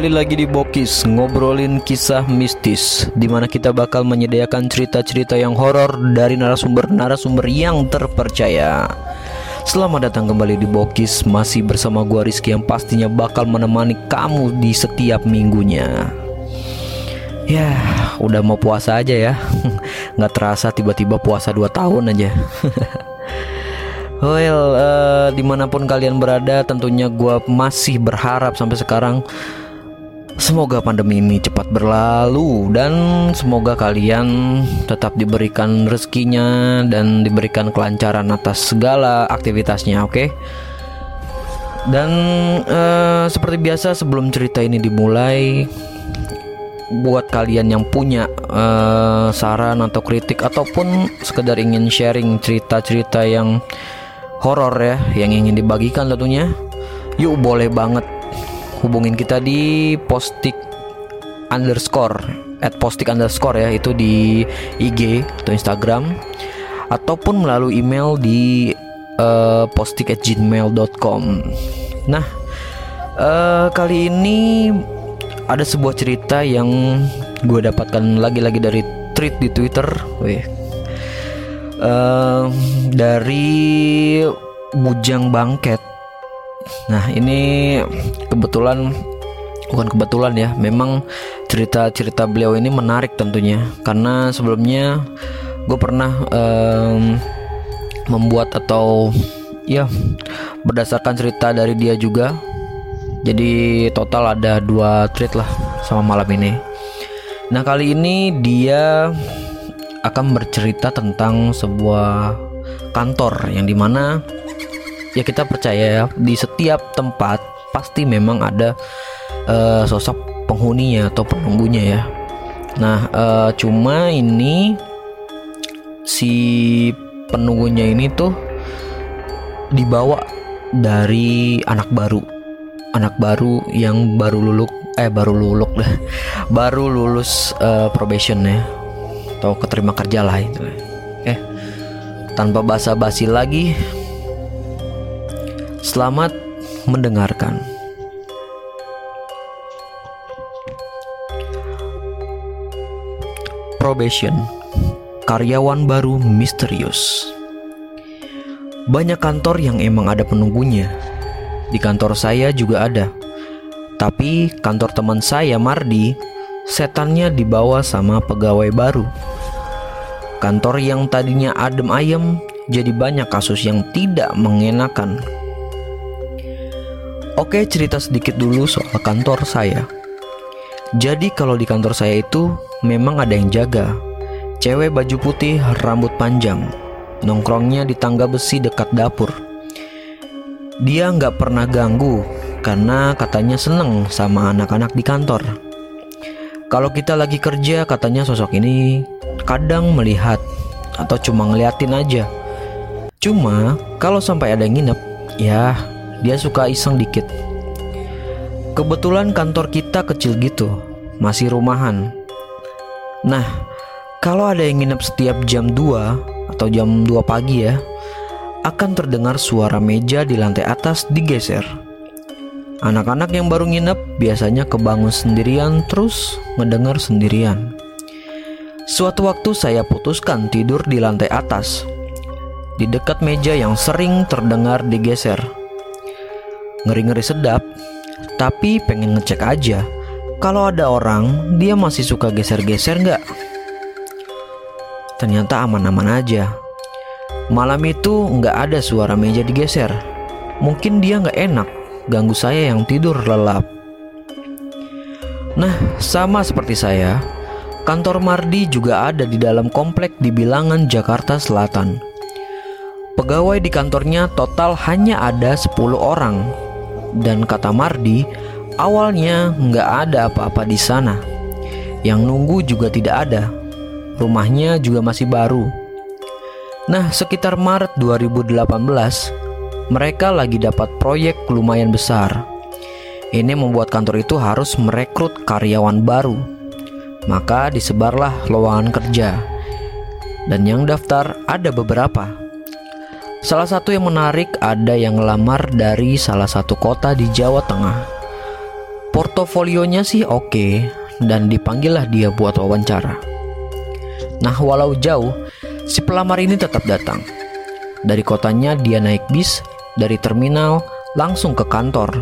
Kembali lagi di Bokis ngobrolin kisah mistis di mana kita bakal menyediakan cerita-cerita yang horor dari narasumber-narasumber yang terpercaya. Selamat datang kembali di Bokis masih bersama gua Rizky yang pastinya bakal menemani kamu di setiap minggunya. Ya, udah mau puasa aja ya. Nggak terasa tiba-tiba puasa 2 tahun aja. Well, uh, di mana pun kalian berada, tentunya gue masih berharap sampai sekarang Semoga pandemi ini cepat berlalu dan semoga kalian tetap diberikan rezekinya dan diberikan kelancaran atas segala aktivitasnya, oke? Okay? Dan uh, seperti biasa sebelum cerita ini dimulai, buat kalian yang punya uh, saran atau kritik ataupun sekedar ingin sharing cerita-cerita yang horor ya, yang ingin dibagikan tentunya, yuk boleh banget hubungin kita di postik underscore at postik underscore ya itu di IG atau Instagram ataupun melalui email di uh, postik at gmail.com nah uh, kali ini ada sebuah cerita yang gue dapatkan lagi-lagi dari tweet di Twitter. Wih. Uh, dari Bujang Bangket Nah ini kebetulan bukan kebetulan ya, memang cerita-cerita beliau ini menarik tentunya karena sebelumnya gue pernah um, membuat atau ya berdasarkan cerita dari dia juga. Jadi total ada dua treat lah sama malam ini. Nah kali ini dia akan bercerita tentang sebuah kantor yang di mana ya kita percaya ya di setiap tempat pasti memang ada uh, sosok penghuninya atau penunggunya ya. Nah, uh, cuma ini si penunggunya ini tuh dibawa dari anak baru. Anak baru yang baru luluk eh baru luluk lah. baru lulus uh, probation ya. Atau keterima kerja lah itu. Eh, tanpa basa-basi lagi, Selamat mendengarkan. Probation. Karyawan baru misterius. Banyak kantor yang emang ada penunggunya. Di kantor saya juga ada. Tapi kantor teman saya Mardi Setannya dibawa sama pegawai baru. Kantor yang tadinya adem ayem Jadi banyak kasus yang tidak mengenakan Oke, cerita sedikit dulu soal kantor saya. Jadi kalau di kantor saya itu memang ada yang jaga. Cewek baju putih, rambut panjang, nongkrongnya di tangga besi dekat dapur. Dia nggak pernah ganggu karena katanya seneng sama anak-anak di kantor. Kalau kita lagi kerja, katanya sosok ini kadang melihat atau cuma ngeliatin aja. Cuma kalau sampai ada yang nginep, ya dia suka iseng dikit. Kebetulan kantor kita kecil gitu, masih rumahan. Nah, kalau ada yang nginep setiap jam 2 atau jam 2 pagi ya, akan terdengar suara meja di lantai atas digeser. Anak-anak yang baru nginep biasanya kebangun sendirian terus mendengar sendirian. Suatu waktu saya putuskan tidur di lantai atas, di dekat meja yang sering terdengar digeser. Ngeri-ngeri sedap, tapi pengen ngecek aja kalau ada orang dia masih suka geser-geser nggak? Ternyata aman-aman aja. Malam itu nggak ada suara meja digeser. Mungkin dia nggak enak ganggu saya yang tidur lelap. Nah, sama seperti saya, kantor Mardi juga ada di dalam komplek di bilangan Jakarta Selatan. Pegawai di kantornya total hanya ada 10 orang dan kata Mardi, awalnya nggak ada apa-apa di sana. Yang nunggu juga tidak ada. Rumahnya juga masih baru. Nah, sekitar Maret 2018, mereka lagi dapat proyek lumayan besar. Ini membuat kantor itu harus merekrut karyawan baru. Maka disebarlah lowongan kerja. Dan yang daftar ada beberapa. Salah satu yang menarik ada yang lamar dari salah satu kota di Jawa Tengah. Portofolionya sih oke dan dipanggillah dia buat wawancara. Nah, walau jauh, si pelamar ini tetap datang. Dari kotanya dia naik bis, dari terminal langsung ke kantor.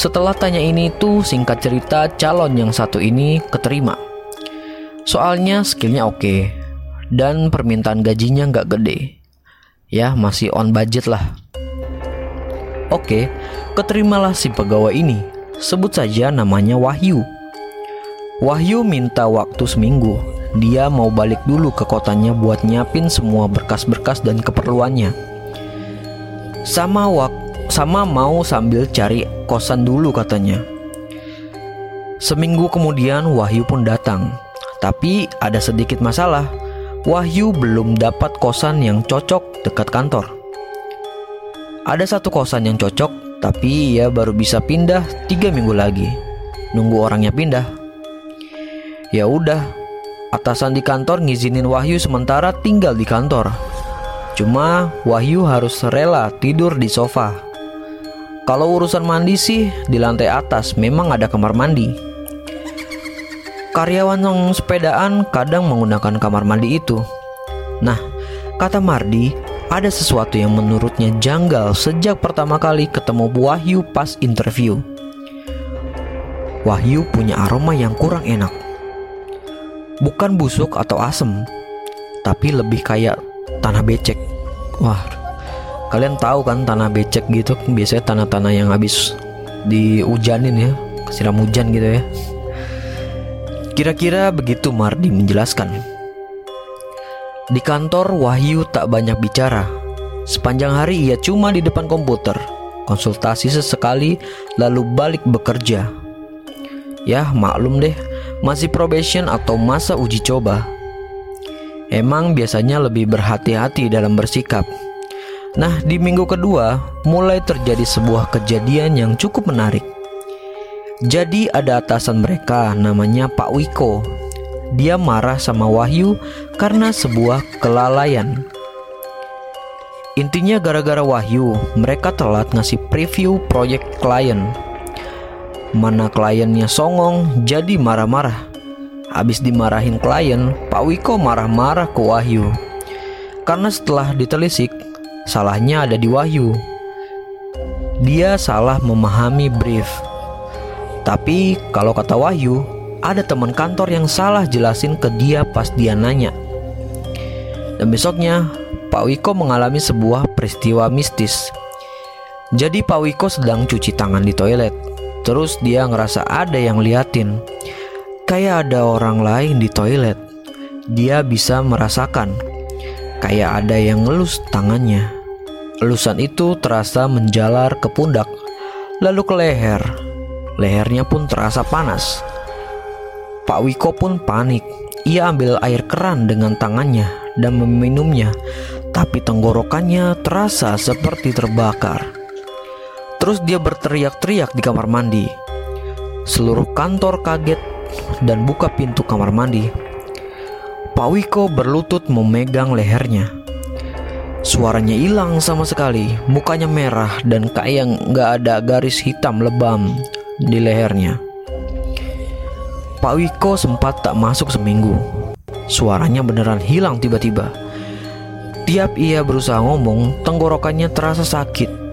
Setelah tanya ini itu singkat cerita calon yang satu ini keterima. Soalnya skillnya oke dan permintaan gajinya nggak gede. Ya masih on budget lah. Oke, keterimalah si pegawai ini. Sebut saja namanya Wahyu. Wahyu minta waktu seminggu. Dia mau balik dulu ke kotanya buat nyiapin semua berkas-berkas dan keperluannya. Sama wak sama mau sambil cari kosan dulu katanya. Seminggu kemudian Wahyu pun datang. Tapi ada sedikit masalah. Wahyu belum dapat kosan yang cocok dekat kantor. Ada satu kosan yang cocok, tapi ia baru bisa pindah tiga minggu lagi. Nunggu orangnya pindah. Ya udah, atasan di kantor ngizinin Wahyu sementara tinggal di kantor. Cuma Wahyu harus rela tidur di sofa. Kalau urusan mandi sih di lantai atas memang ada kamar mandi. Karyawan yang sepedaan kadang menggunakan kamar mandi itu. Nah, kata Mardi, ada sesuatu yang menurutnya janggal sejak pertama kali ketemu Wahyu pas interview. Wahyu punya aroma yang kurang enak bukan busuk atau asem, tapi lebih kayak tanah becek. Wah, kalian tahu kan tanah becek gitu biasanya tanah-tanah yang habis dihujanin ya, siram hujan gitu ya. Kira-kira begitu Mardi menjelaskan. Di kantor Wahyu tak banyak bicara. Sepanjang hari ia cuma di depan komputer, konsultasi sesekali lalu balik bekerja. Ya, maklum deh, masih probation atau masa uji coba. Emang biasanya lebih berhati-hati dalam bersikap. Nah, di minggu kedua mulai terjadi sebuah kejadian yang cukup menarik. Jadi ada atasan mereka namanya Pak Wiko. Dia marah sama Wahyu karena sebuah kelalaian. Intinya gara-gara Wahyu, mereka telat ngasih preview proyek klien Mana kliennya songong jadi marah-marah. Habis dimarahin klien, Pak Wiko marah-marah ke Wahyu. Karena setelah ditelisik, salahnya ada di Wahyu. Dia salah memahami brief. Tapi kalau kata Wahyu, ada teman kantor yang salah jelasin ke dia pas dia nanya. Dan besoknya, Pak Wiko mengalami sebuah peristiwa mistis. Jadi Pak Wiko sedang cuci tangan di toilet. Terus dia ngerasa ada yang liatin. Kayak ada orang lain di toilet. Dia bisa merasakan. Kayak ada yang ngelus tangannya. Elusan itu terasa menjalar ke pundak Lalu ke leher. Lehernya pun terasa panas Pak Wiko pun panik Ia ambil air keran dengan tangannya dan meminumnya Tapi tenggorokannya terasa seperti terbakar Terus dia berteriak-teriak di kamar mandi. Seluruh kantor kaget dan buka pintu kamar mandi. Pak Wiko berlutut memegang lehernya. Suaranya hilang sama sekali, mukanya merah dan kayak nggak ada garis hitam lebam di lehernya. Pak Wiko sempat tak masuk seminggu. Suaranya beneran hilang tiba-tiba. Tiap ia berusaha ngomong, tenggorokannya terasa sakit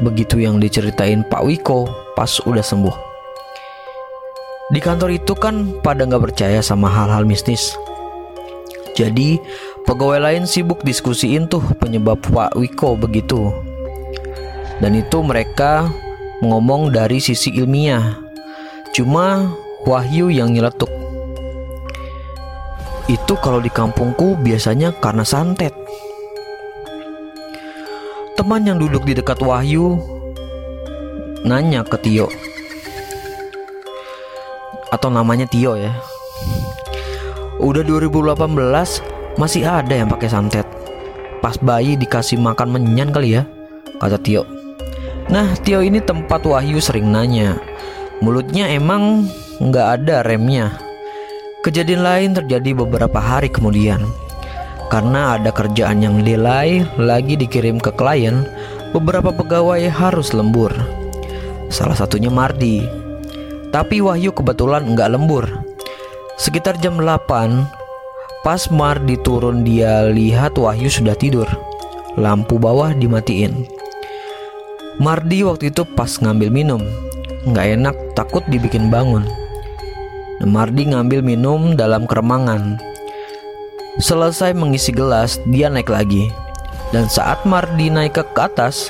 begitu yang diceritain Pak Wiko pas udah sembuh. Di kantor itu kan pada nggak percaya sama hal-hal mistis. Jadi pegawai lain sibuk diskusiin tuh penyebab Pak Wiko begitu. Dan itu mereka ngomong dari sisi ilmiah. Cuma Wahyu yang nyeletuk. Itu kalau di kampungku biasanya karena santet. Teman yang duduk di dekat Wahyu nanya ke Tio. Atau namanya Tio ya. Udah 2018 masih ada yang pakai santet. Pas bayi dikasih makan menyan kali ya, kata Tio. Nah, Tio ini tempat Wahyu sering nanya. Mulutnya emang nggak ada remnya. Kejadian lain terjadi beberapa hari kemudian. Karena ada kerjaan yang delay lagi dikirim ke klien, beberapa pegawai harus lembur. Salah satunya Mardi. Tapi Wahyu kebetulan nggak lembur. Sekitar jam 8, pas Mardi turun dia lihat Wahyu sudah tidur. Lampu bawah dimatiin. Mardi waktu itu pas ngambil minum. Nggak enak, takut dibikin bangun. Mardi ngambil minum dalam keremangan. Selesai mengisi gelas, dia naik lagi. Dan saat Mardi naik ke atas,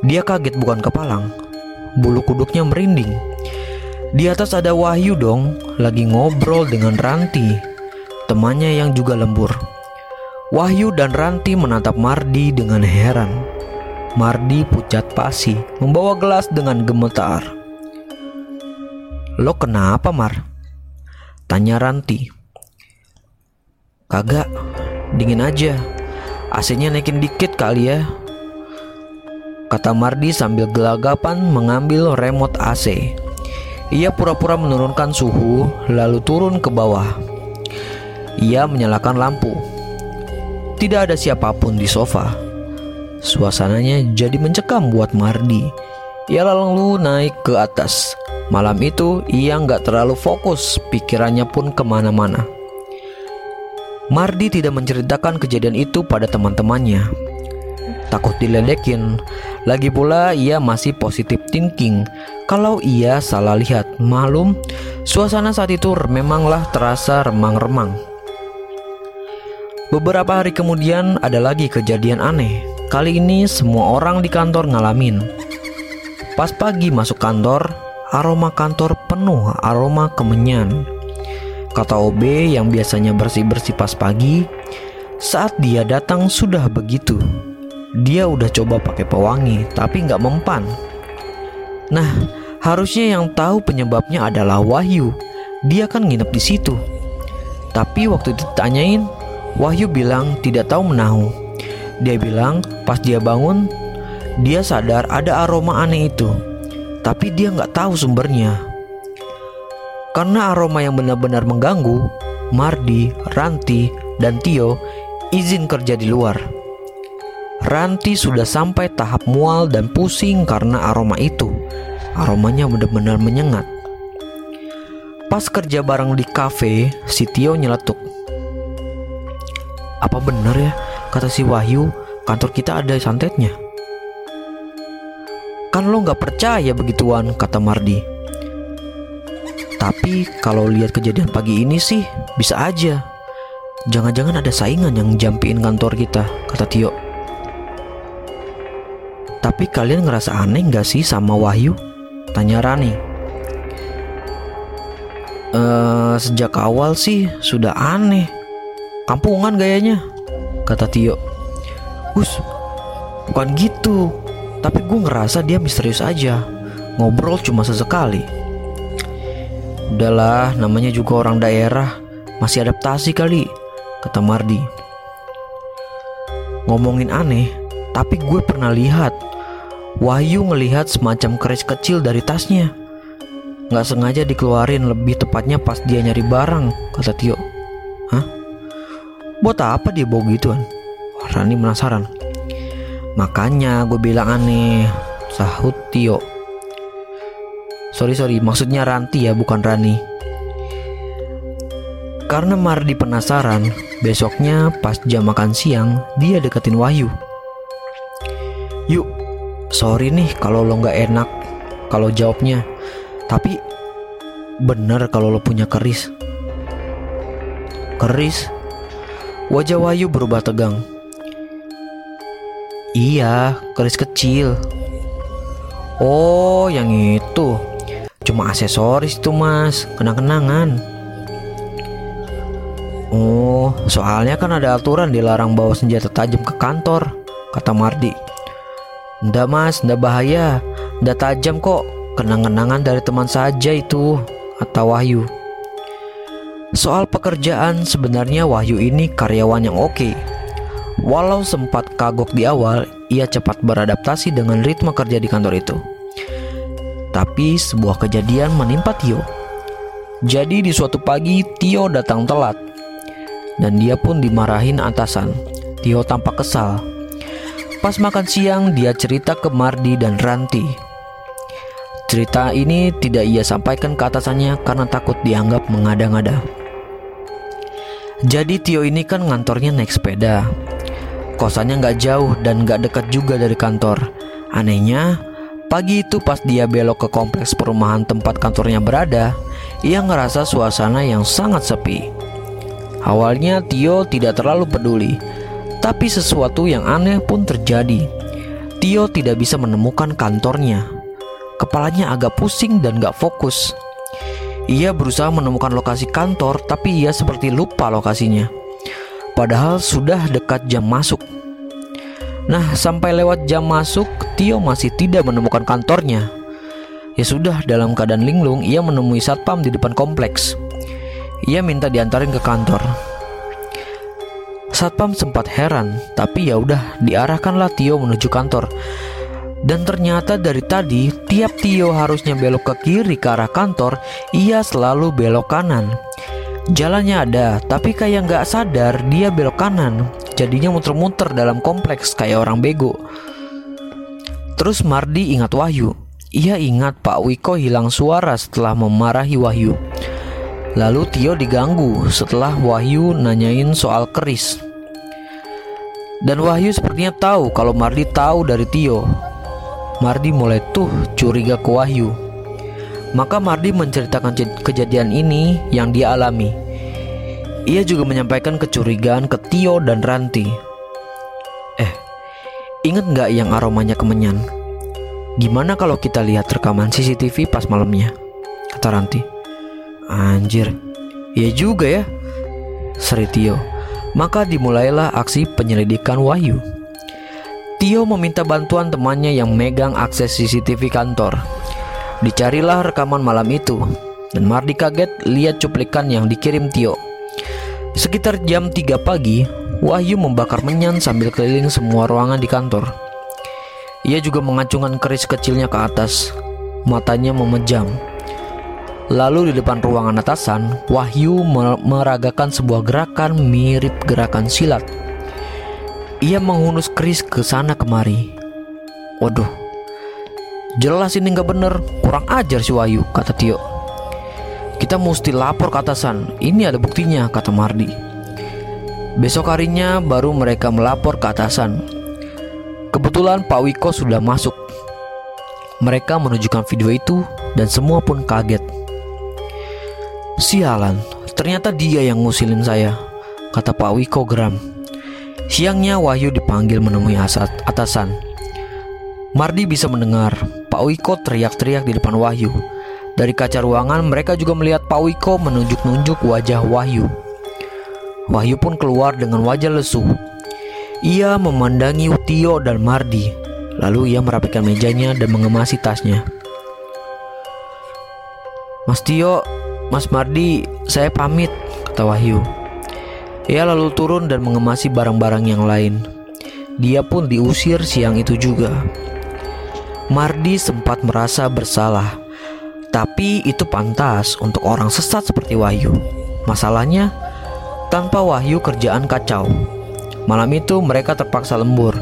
dia kaget bukan kepalang. Bulu kuduknya merinding. Di atas ada Wahyu dong, lagi ngobrol dengan Ranti, temannya yang juga lembur. Wahyu dan Ranti menatap Mardi dengan heran. Mardi pucat pasi, membawa gelas dengan gemetar. Lo kenapa, Mar? Tanya Ranti. Kagak, dingin aja. AC-nya naikin dikit kali ya. Kata Mardi sambil gelagapan mengambil remote AC. Ia pura-pura menurunkan suhu, lalu turun ke bawah. Ia menyalakan lampu. Tidak ada siapa pun di sofa. Suasananya jadi mencekam buat Mardi. Ia lalu naik ke atas. Malam itu ia nggak terlalu fokus, pikirannya pun ke mana-mana. Mardi tidak menceritakan kejadian itu pada teman-temannya. Takut diledekin, lagi pula ia masih positif thinking kalau ia salah lihat. Malum, suasana saat itu memanglah terasa remang-remang. Beberapa hari kemudian ada lagi kejadian aneh. Kali ini semua orang di kantor ngalamin. Pas pagi masuk kantor, aroma kantor penuh aroma kemenyan. Kata OB yang biasanya bersih-bersih pas pagi, saat dia datang sudah begitu. Dia udah coba pakai pewangi, tapi nggak mempan. Nah, harusnya yang tahu penyebabnya adalah Wahyu. Dia kan nginep di situ. Tapi waktu ditanyain, Wahyu bilang tidak tahu menahu. Dia bilang pas dia bangun, dia sadar ada aroma aneh itu. Tapi dia nggak tahu sumbernya. Karena aroma yang benar-benar mengganggu, Mardi, Ranti, dan Tio izin kerja di luar. Ranti sudah sampai tahap mual dan pusing karena aroma itu. Aromanya benar-benar menyengat. Pas kerja bareng di kafe, si Tio nyeletuk. Apa benar ya, kata si Wahyu, kantor kita ada santetnya? Kan lo gak percaya begituan, kata Mardi. Tapi kalau lihat kejadian pagi ini sih, bisa aja. Jangan-jangan ada saingan yang jampiin kantor kita, kata Tio. Tapi kalian ngerasa aneh gak sih sama Wahyu? Tanya Rani. Uh, sejak awal sih sudah aneh. Kampungan gayanya, kata Tio. Gus, bukan gitu. Tapi gue ngerasa dia misterius aja. Ngobrol cuma sesekali. Udahlah, namanya juga orang daerah. Masih adaptasi kali, kata Mardi. Ngomongin aneh, tapi gue pernah lihat Wahyu ngelihat semacam keris kecil dari tasnya. Nggak sengaja dikeluarin lebih tepatnya pas dia nyari barang, kata Tio. Hah? Buat apa dia bawa gituan? Rani penasaran. Makanya gue bilang aneh, sahut Tio. Sorry sorry, maksudnya Ranti ya bukan Rani. Karena Mardi penasaran, besoknya pas jam makan siang dia deketin Wahyu. Yuk, sorry nih kalau lo nggak enak kalau jawabnya tapi bener kalau lo punya keris keris wajah Wahyu berubah tegang iya keris kecil. Oh yang itu. Cuma aksesoris itu mas. Kenang-kenangan. Oh, soalnya kan ada aturan dilarang bawa senjata tajam ke kantor, kata Mardi. Ndak mas, ndak bahaya. Ndak tajam kok. Kenang-kenangan dari teman saja itu Kata Wahyu. Soal pekerjaan sebenarnya Wahyu ini karyawan yang oke Walau sempat kagok di awal Ia cepat beradaptasi dengan ritme kerja di kantor itu Tapi sebuah kejadian menimpa Tio Jadi di suatu pagi Tio datang telat Dan dia pun dimarahin atasan Tio tampak kesal Pas makan siang, dia cerita ke Mardi dan Ranti. Cerita ini tidak ia sampaikan ke atasannya karena takut dianggap mengada-ngada. Jadi Tio ini kan ngantornya naik sepeda. Kosannya nggak jauh dan nggak dekat juga dari kantor. Anehnya, pagi itu pas dia belok ke kompleks perumahan tempat kantornya berada, ia ngerasa suasana yang sangat sepi. Awalnya Tio tidak terlalu peduli, tapi sesuatu yang aneh pun terjadi. Tio tidak bisa menemukan kantornya. Kepalanya agak pusing dan gak fokus. Ia berusaha menemukan lokasi kantor, tapi ia seperti lupa lokasinya. Padahal sudah dekat jam masuk. Nah, sampai lewat jam masuk, Tio masih tidak menemukan kantornya. Ya sudah, dalam keadaan linglung, ia menemui satpam di depan kompleks. Ia minta diantarin ke kantor. Satpam sempat heran, tapi ya udah diarahkanlah Tio menuju kantor. Dan ternyata dari tadi, tiap Tio harusnya belok ke kiri ke arah kantor, ia selalu belok kanan. Jalannya ada, tapi kayak nggak sadar dia belok kanan. Jadinya muter-muter dalam kompleks kayak orang bego. Terus Mardi ingat Wahyu. Ia ingat Pak Wiko hilang suara setelah memarahi Wahyu. Lalu Tio diganggu setelah Wahyu nanyain soal keris. Dan Wahyu sepertinya tahu kalau Mardi tahu dari Tio Mardi mulai tuh curiga ke Wahyu. Maka Mardi menceritakan kejadian ini yang dia alami. Ia juga menyampaikan kecurigaan ke Tio dan Ranti. Eh, inget nggak yang aromanya kemenyan? Gimana kalau kita lihat rekaman CCTV pas malamnya? Kata Ranti. Anjir, ya juga ya. Seri Tio. Maka dimulailah aksi penyelidikan Wahyu. Tio meminta bantuan temannya yang megang akses CCTV kantor. Dicarilah rekaman malam itu, dan Mardi kaget lihat cuplikan yang dikirim Tio. Sekitar jam 3 pagi, Wahyu membakar menyan sambil keliling semua ruangan di kantor. Ia juga mengacungkan keris kecilnya ke atas, matanya memejam. Lalu di depan ruangan atasan, Wahyu meragakan sebuah gerakan mirip gerakan silat ia menghunus keris ke sana kemari. Waduh, jelas ini nggak bener, kurang ajar si Wahyu, kata Tio. Kita mesti lapor ke atasan, ini ada buktinya, kata Mardi. Besok harinya baru mereka melapor ke atasan. Kebetulan Pak Wiko sudah masuk. Mereka menunjukkan video itu dan semua pun kaget. Sialan, ternyata dia yang ngusilin saya, kata Pak Wiko geram. Siangnya Wahyu dipanggil menemui atasan. Mardi bisa mendengar Pak Wiko teriak-teriak di depan Wahyu. Dari kaca ruangan mereka juga melihat Pak Wiko menunjuk-nunjuk wajah Wahyu. Wahyu pun keluar dengan wajah lesu. Ia memandangi Tio dan Mardi. Lalu ia merapikan mejanya dan mengemasi tasnya. Mas Tio, Mas Mardi, saya pamit, kata Wahyu. Ia lalu turun dan mengemasi barang-barang yang lain. Dia pun diusir siang itu juga. Mardi sempat merasa bersalah, tapi itu pantas untuk orang sesat seperti Wahyu. Masalahnya, tanpa Wahyu kerjaan kacau. Malam itu mereka terpaksa lembur.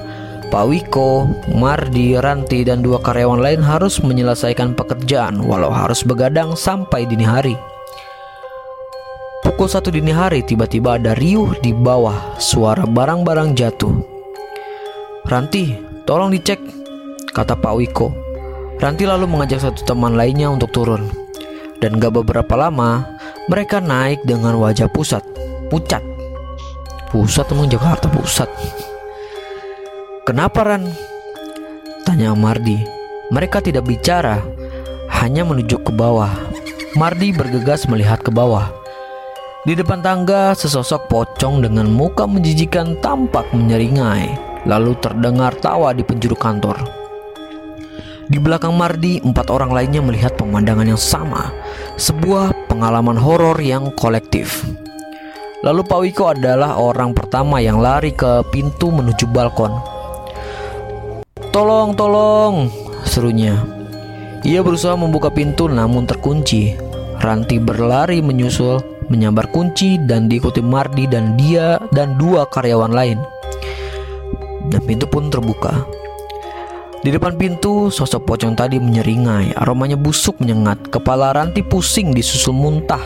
Pak Wiko, Mardi, Ranti, dan dua karyawan lain harus menyelesaikan pekerjaan walau harus begadang sampai dini hari. Pukul satu dini hari tiba-tiba ada riuh di bawah suara barang-barang jatuh. Ranti, tolong dicek, kata Pak Wiko. Ranti lalu mengajak satu teman lainnya untuk turun. Dan gak beberapa lama, mereka naik dengan wajah pusat, pucat. Pusat emang Jakarta pusat. Kenapa Ran? Tanya Mardi. Mereka tidak bicara, hanya menunjuk ke bawah. Mardi bergegas melihat ke bawah. Di depan tangga, sesosok pocong dengan muka menjijikan tampak menyeringai, lalu terdengar tawa di penjuru kantor. Di belakang Mardi, empat orang lainnya melihat pemandangan yang sama, sebuah pengalaman horor yang kolektif. Lalu Pak Wiko adalah orang pertama yang lari ke pintu menuju balkon. Tolong, tolong, serunya. Ia berusaha membuka pintu namun terkunci. Ranti berlari menyusul menyambar kunci dan diikuti Mardi dan dia dan dua karyawan lain. Dan pintu pun terbuka. Di depan pintu, sosok pocong tadi menyeringai, aromanya busuk menyengat, kepala Ranti pusing disusul muntah.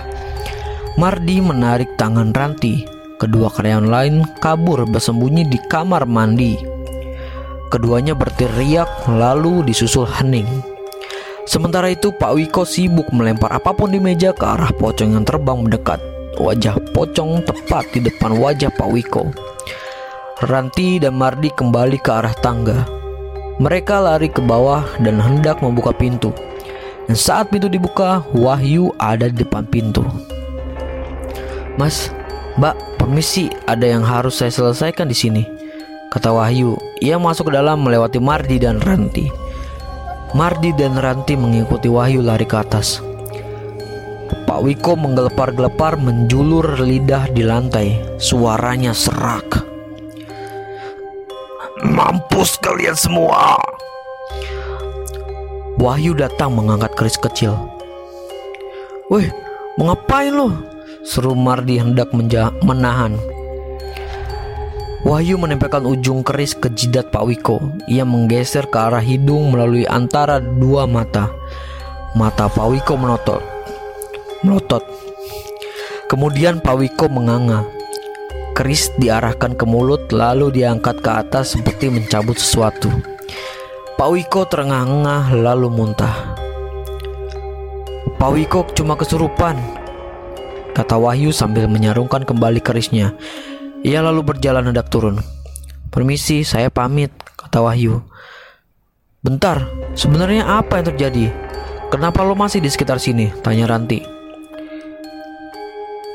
Mardi menarik tangan Ranti. Kedua karyawan lain kabur bersembunyi di kamar mandi. Keduanya berteriak lalu disusul hening. Sementara itu Pak Wiko sibuk melempar apa pun di meja ke arah pocong yang terbang mendekat. Wajah pocong tepat di depan wajah Pak Wiko. Ranti dan Mardi kembali ke arah tangga. Mereka lari ke bawah dan hendak membuka pintu. Dan saat pintu dibuka, Wahyu ada di depan pintu. Mas, Mbak, permisi, ada yang harus saya selesaikan di sini. Kata Wahyu, ia masuk ke dalam melewati Mardi dan Ranti. Mardi dan Ranti mengikuti Wahyu lari ke atas. Pak Wiko menggelepar-gelepar menjulur lidah di lantai. Suaranya serak. Mampus kalian semua. Wahyu datang mengangkat keris kecil. Weh, mau ngapain lo? Seru Mardi hendak menahan. Wahyu menempelkan ujung keris ke jidat Pak Wiko. Ia menggeser ke arah hidung melalui antara dua mata. Mata Pak Wiko menotot. Melotot. Kemudian Pak Wiko menganga. Keris diarahkan ke mulut lalu diangkat ke atas seperti mencabut sesuatu. Pak Wiko terengah-engah lalu muntah. Pak Wiko cuma kesurupan, kata Wahyu sambil menyarungkan kembali kerisnya. Ia lalu berjalan hendak turun. Permisi, saya pamit, kata Wahyu. Bentar, sebenarnya apa yang terjadi? Kenapa lo masih di sekitar sini? Tanya Ranti.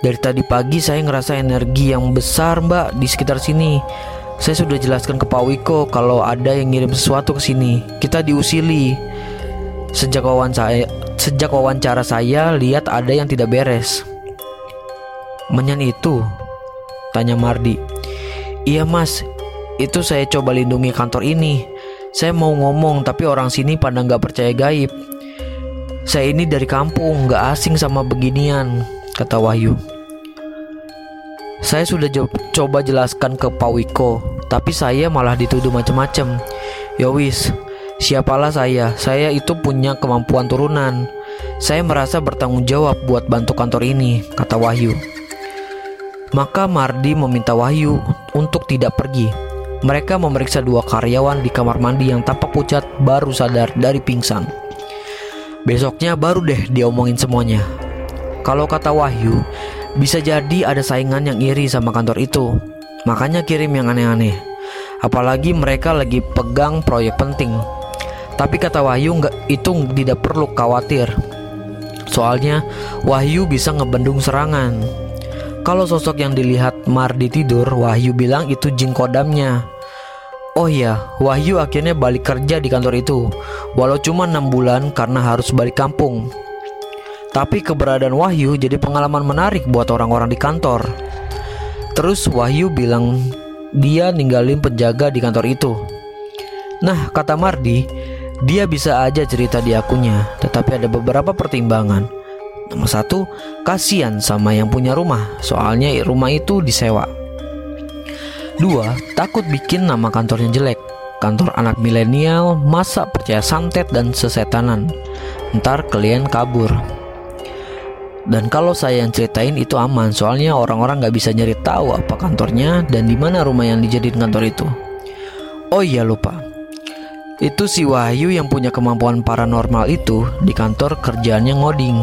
Dari tadi pagi saya ngerasa energi yang besar mbak di sekitar sini. Saya sudah jelaskan ke Pak Wiko kalau ada yang ngirim sesuatu ke sini. Kita diusili. Sejak wawancara, sejak wawancara saya lihat ada yang tidak beres. Menyan itu? Tanya Mardi. Iya mas, itu saya coba lindungi kantor ini. Saya mau ngomong tapi orang sini pada nggak percaya gaib. Saya ini dari kampung, nggak asing sama beginian Kata Wahyu saya sudah coba jelaskan ke Pak Wiko, tapi saya malah dituduh macam-macam. Yowis, ya siapalah saya? Saya itu punya kemampuan turunan. Saya merasa bertanggung jawab buat bantu kantor ini, kata Wahyu. Maka Mardi meminta Wahyu untuk tidak pergi. Mereka memeriksa dua karyawan di kamar mandi yang tampak pucat baru sadar dari pingsan. Besoknya baru deh dia omongin semuanya. Kalau kata Wahyu, bisa jadi ada saingan yang iri sama kantor itu. Makanya kirim yang aneh-aneh. Apalagi mereka lagi pegang proyek penting. Tapi kata Wahyu nggak itu tidak perlu khawatir. Soalnya Wahyu bisa ngebendung serangan. Kalau sosok yang dilihat Mardi tidur, Wahyu bilang itu jin kodamnya. Oh iya, Wahyu akhirnya balik kerja di kantor itu, walau cuma 6 bulan karena harus balik kampung. Tapi keberadaan Wahyu jadi pengalaman menarik buat orang-orang di kantor. Terus Wahyu bilang dia ninggalin penjaga di kantor itu. Nah, kata Mardi, dia bisa aja cerita di akunnya, tetapi ada beberapa pertimbangan. Nomor satu, kasihan sama yang punya rumah, soalnya rumah itu disewa. Dua, takut bikin nama kantornya jelek. Kantor anak milenial, masa percaya santet dan sesetanan. Ntar kalian kabur. Dan kalau saya yang ceritain itu aman, soalnya orang-orang nggak bisa nyari tahu apa kantornya dan di mana rumah yang dijadiin kantor itu. Oh iya lupa, itu si Wahyu yang punya kemampuan paranormal itu di kantor kerjaannya ngoding.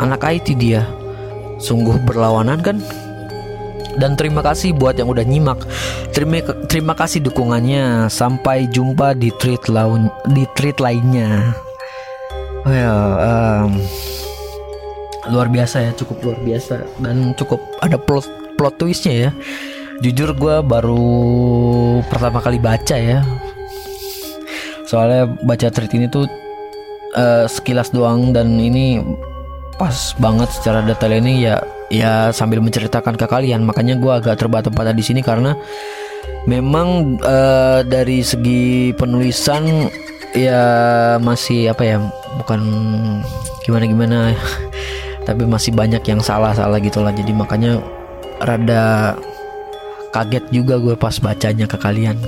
Anak IT dia, sungguh berlawanan kan? Dan terima kasih buat yang udah nyimak. Terima terima kasih dukungannya. Sampai jumpa di tweet laun di tweet lainnya. Well, um, luar biasa ya cukup luar biasa. Dan cukup ada plot plot twistnya ya. Jujur gue baru pertama kali baca ya. Soalnya baca tweet ini tuh uh, sekilas doang dan ini pas banget secara detail ini ya ya sambil menceritakan ke kalian. Makanya gue agak terbata-bata di sini karena memang uh, dari segi penulisan ya masih apa ya bukan gimana gimana tapi masih banyak yang salah-salah gitu lah jadi makanya rada kaget juga gue pas bacanya ke kalian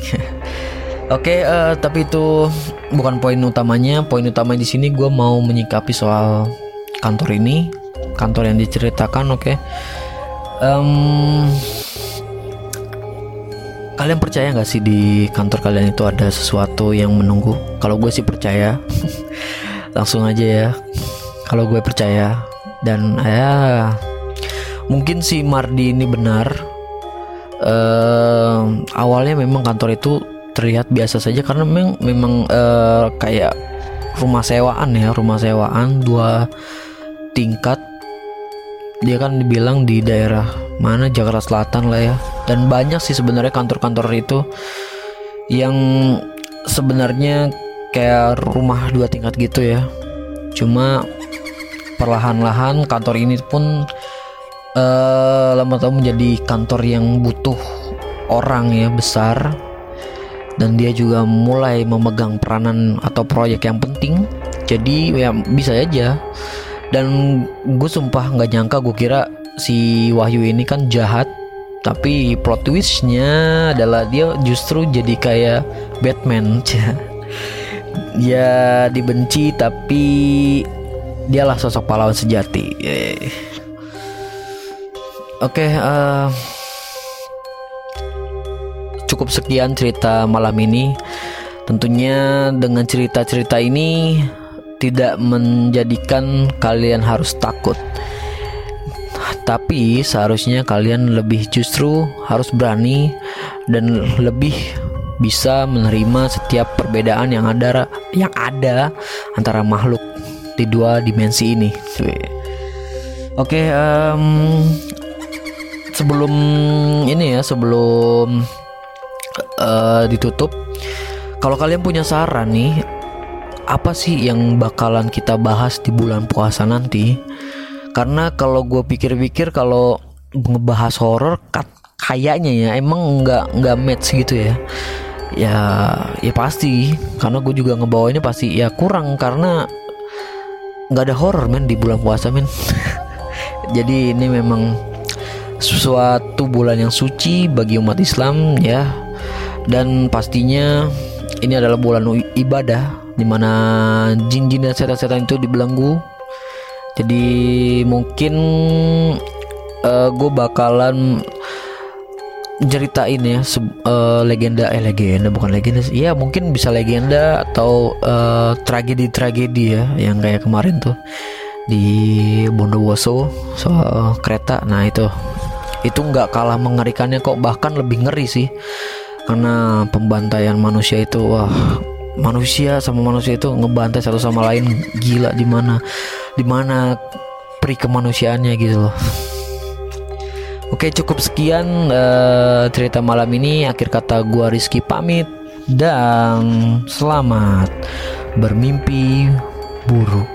Oke, uh, tapi itu bukan poin utamanya. Poin utama di sini gue mau menyikapi soal kantor ini, kantor yang diceritakan. Oke, okay. um, kalian percaya nggak sih di kantor kalian itu ada sesuatu yang menunggu? Kalau gue sih percaya. Langsung aja ya. Kalau gue percaya dan ya mungkin si Mardi ini benar. Uh, awalnya memang kantor itu terlihat biasa saja karena memang memang uh, kayak rumah sewaan ya rumah sewaan dua tingkat. Dia kan dibilang di daerah mana Jakarta Selatan lah ya. Dan banyak sih sebenarnya kantor-kantor itu yang sebenarnya kayak rumah dua tingkat gitu ya. Cuma perlahan-lahan kantor ini pun uh, lama tahu menjadi kantor yang butuh orang ya besar. Dan dia juga mulai memegang peranan atau proyek yang penting. Jadi ya bisa aja. Dan gue sumpah nggak nyangka gue kira si Wahyu ini kan jahat. Tapi plot twistnya adalah dia justru jadi kayak Batman. Ya dibenci tapi dialah sosok pahlawan sejati oke uh, cukup sekian cerita malam ini. Tentunya dengan cerita-cerita ini tidak menjadikan kalian harus takut. Tapi seharusnya kalian lebih justru harus berani dan lebih bisa menerima setiap perbedaan yang ada yang ada antara makhluk di dua dimensi ini. Oke, okay, um, sebelum ini ya, sebelum uh, ditutup. Kalau kalian punya saran nih, apa sih yang bakalan kita bahas di bulan puasa nanti? Karena kalau gue pikir-pikir kalau ngebahas horor kayaknya ya emang nggak nggak match gitu ya. Ya ya pasti karena gue juga ngebawanya pasti ya kurang karena nggak ada horor men di bulan puasa men. Jadi ini memang suatu bulan yang suci bagi umat Islam ya dan pastinya ini adalah bulan ibadah di mana jin-jin dan setan-setan itu dibelenggu. Jadi mungkin uh, eh, gue bakalan ceritain ya uh, legenda eh legenda bukan legenda Iya mungkin bisa legenda atau uh, tragedi-tragedi ya yang kayak kemarin tuh di Bondowoso soal kereta. Nah itu itu nggak kalah mengerikannya kok bahkan lebih ngeri sih. Karena pembantaian manusia itu wah manusia sama manusia itu ngebantai satu sama lain gila di mana di mana pri kemanusiaannya gitu loh Oke cukup sekian uh, cerita malam ini. Akhir kata gua Rizky pamit dan selamat bermimpi buruk